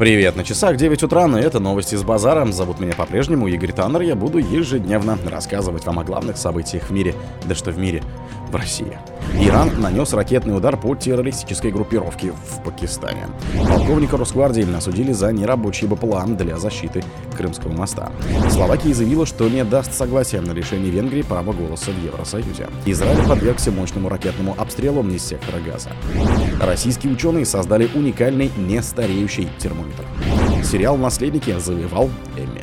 Привет, на часах 9 утра, но это новости с базара. Зовут меня по-прежнему Игорь Таннер. Я буду ежедневно рассказывать вам о главных событиях в мире. Да что в мире, в России. Иран нанес ракетный удар по террористической группировке в Пакистане. Полковника Росгвардии осудили за нерабочий БПЛА для защиты Крымского моста. Словакия заявила, что не даст согласия на решение Венгрии права голоса в Евросоюзе. Израиль подвергся мощному ракетному обстрелу из сектора газа. Российские ученые создали уникальный нестареющий термометр. Сериал «Наследники» завоевал Эмми.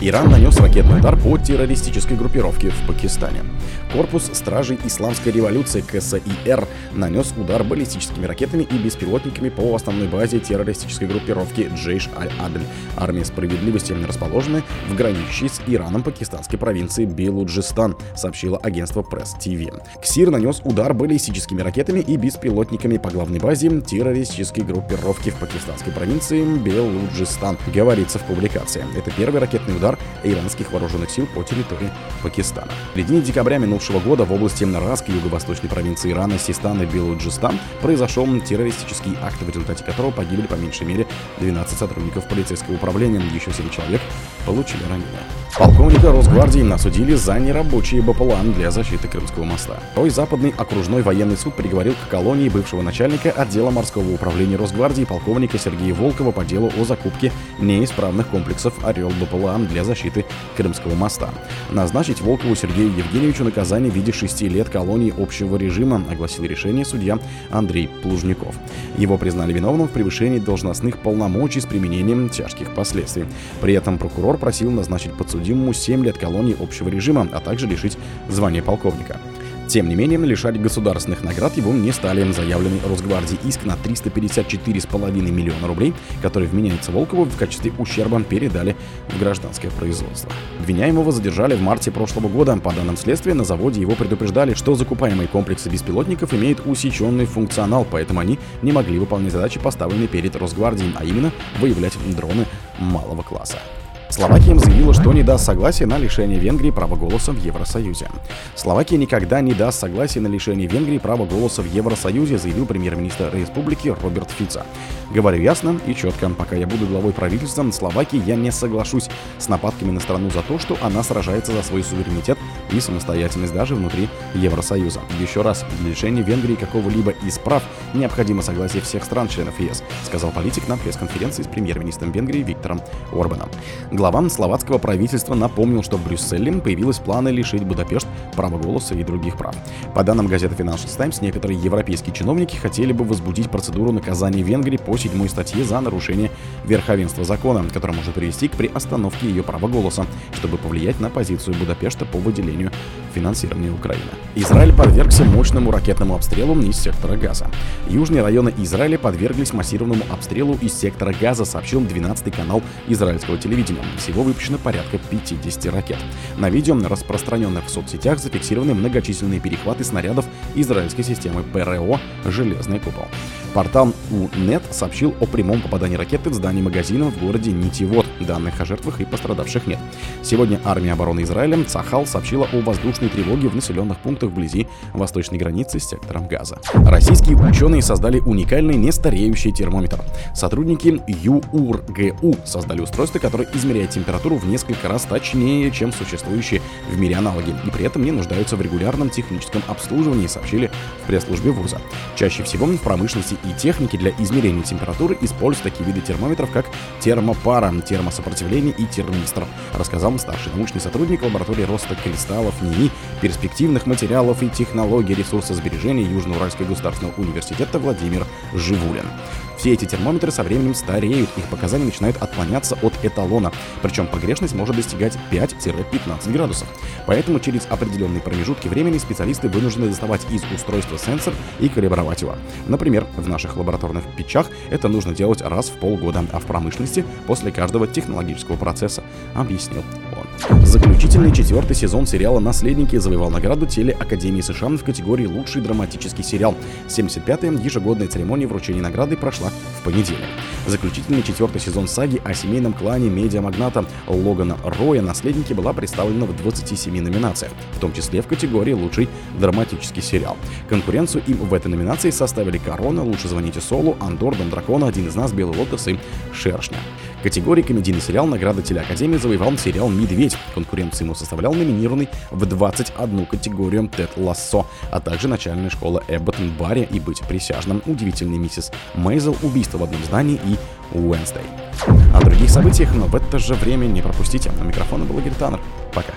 Иран нанес ракетный удар по террористической группировке в Пакистане. Корпус Стражей Исламской революции КСИР нанес удар баллистическими ракетами и беспилотниками по основной базе террористической группировки Джейш Аль-Адль. Армия справедливости расположена в граничащей с Ираном пакистанской провинции Белуджистан, сообщило агентство Пресс ТВ. КСИР нанес удар баллистическими ракетами и беспилотниками по главной базе террористической группировки в пакистанской провинции Белуджистан, говорится в публикации. Это первый ракетный удар удар иранских вооруженных сил по территории Пакистана. В середине декабря минувшего года в области Нараск, юго-восточной провинции Ирана, Систан и Белуджистан произошел террористический акт, в результате которого погибли по меньшей мере 12 сотрудников полицейского управления, еще 7 человек получили ранения. Полковника Росгвардии осудили за нерабочие БПЛА для защиты Крымского моста. Той западный окружной военный суд приговорил к колонии бывшего начальника отдела морского управления Росгвардии полковника Сергея Волкова по делу о закупке неисправных комплексов «Орел» БПЛА для защиты Крымского моста. Назначить Волкову Сергею Евгеньевичу наказание в виде шести лет колонии общего режима, огласил решение судья Андрей Плужников. Его признали виновным в превышении должностных полномочий с применением тяжких последствий. При этом прокурор просил назначить подсудимому 7 лет колонии общего режима, а также лишить звания полковника. Тем не менее, лишать государственных наград его не стали. Заявленный Росгвардии иск на 354,5 миллиона рублей, который вменяется Волкову в качестве ущерба, передали в гражданское производство. Обвиняемого задержали в марте прошлого года. По данным следствия, на заводе его предупреждали, что закупаемые комплексы беспилотников имеют усеченный функционал, поэтому они не могли выполнять задачи, поставленные перед Росгвардией, а именно выявлять дроны малого класса. Словакия заявила, что не даст согласия на лишение Венгрии права голоса в Евросоюзе. Словакия никогда не даст согласия на лишение Венгрии права голоса в Евросоюзе, заявил премьер-министр республики Роберт Фица. Говорю ясно и четко, пока я буду главой правительства Словакии, я не соглашусь с нападками на страну за то, что она сражается за свой суверенитет и самостоятельность даже внутри Евросоюза. Еще раз, для лишения Венгрии какого-либо из прав необходимо согласие всех стран-членов ЕС, сказал политик на пресс-конференции с премьер-министром Венгрии Виктором Орбаном. Глава словацкого правительства напомнил, что в Брюсселе появились планы лишить Будапешт права голоса и других прав. По данным газеты Financial Times, некоторые европейские чиновники хотели бы возбудить процедуру наказания Венгрии по седьмой статье за нарушение верховенства закона, которая может привести к приостановке ее права голоса, чтобы повлиять на позицию Будапешта по выделению финансирования Украины. Израиль подвергся мощному ракетному обстрелу из сектора Газа. Южные районы Израиля подверглись массированному обстрелу из сектора Газа, сообщил 12 канал израильского телевидения. Всего выпущено порядка 50 ракет. На видео, распространенных в соцсетях, зафиксированы многочисленные перехваты снарядов израильской системы ПРО «Железный купол». Портал УНЕТ сообщил о прямом попадании ракеты в здание магазина в городе Нитивод. Данных о жертвах и пострадавших нет. Сегодня армия обороны Израиля Цахал сообщила о воздушной тревоге в населенных пунктах вблизи восточной границы с сектором Газа. Российские ученые создали уникальный нестареющий термометр. Сотрудники ЮУРГУ создали устройство, которое измеряет температуру в несколько раз точнее, чем существующие в мире аналоги, и при этом не нуждаются в регулярном техническом обслуживании, сообщили в пресс-службе вуза. Чаще всего в промышленности техники для измерения температуры используют такие виды термометров, как термопара, термосопротивление и термистр, рассказал старший научный сотрудник лаборатории роста кристаллов НИИ, перспективных материалов и технологий ресурсосбережения Южноуральского государственного университета Владимир Живулин. Все эти термометры со временем стареют, их показания начинают отклоняться от эталона, причем погрешность может достигать 5-15 градусов. Поэтому через определенные промежутки времени специалисты вынуждены доставать из устройства сенсор и калибровать его. Например, в наших лабораторных печах это нужно делать раз в полгода, а в промышленности после каждого технологического процесса, объяснил. Заключительный четвертый сезон сериала «Наследники» завоевал награду Телеакадемии США в категории «Лучший драматический сериал». 75-я ежегодная церемония вручения награды прошла в понедельник. Заключительный четвертый сезон саги о семейном клане медиамагната Логана Роя «Наследники» была представлена в 27 номинациях, в том числе в категории «Лучший драматический сериал». Конкуренцию им в этой номинации составили «Корона», «Лучше звоните Солу», «Андор», «Дом дракона», «Один из нас», «Белый лотос» и «Шершня». В категории комедийный сериал награды телеакадемии завоевал сериал «Медведь». Конкуренцию ему составлял номинированный в 21 категорию Тед Лассо, а также начальная школа Эбботон Барри и быть присяжным, удивительный миссис Мейзел, убийство в одном здании и Уэнсдей. О других событиях, но в это же время не пропустите. На микрофона был Игорь Таннер. Пока.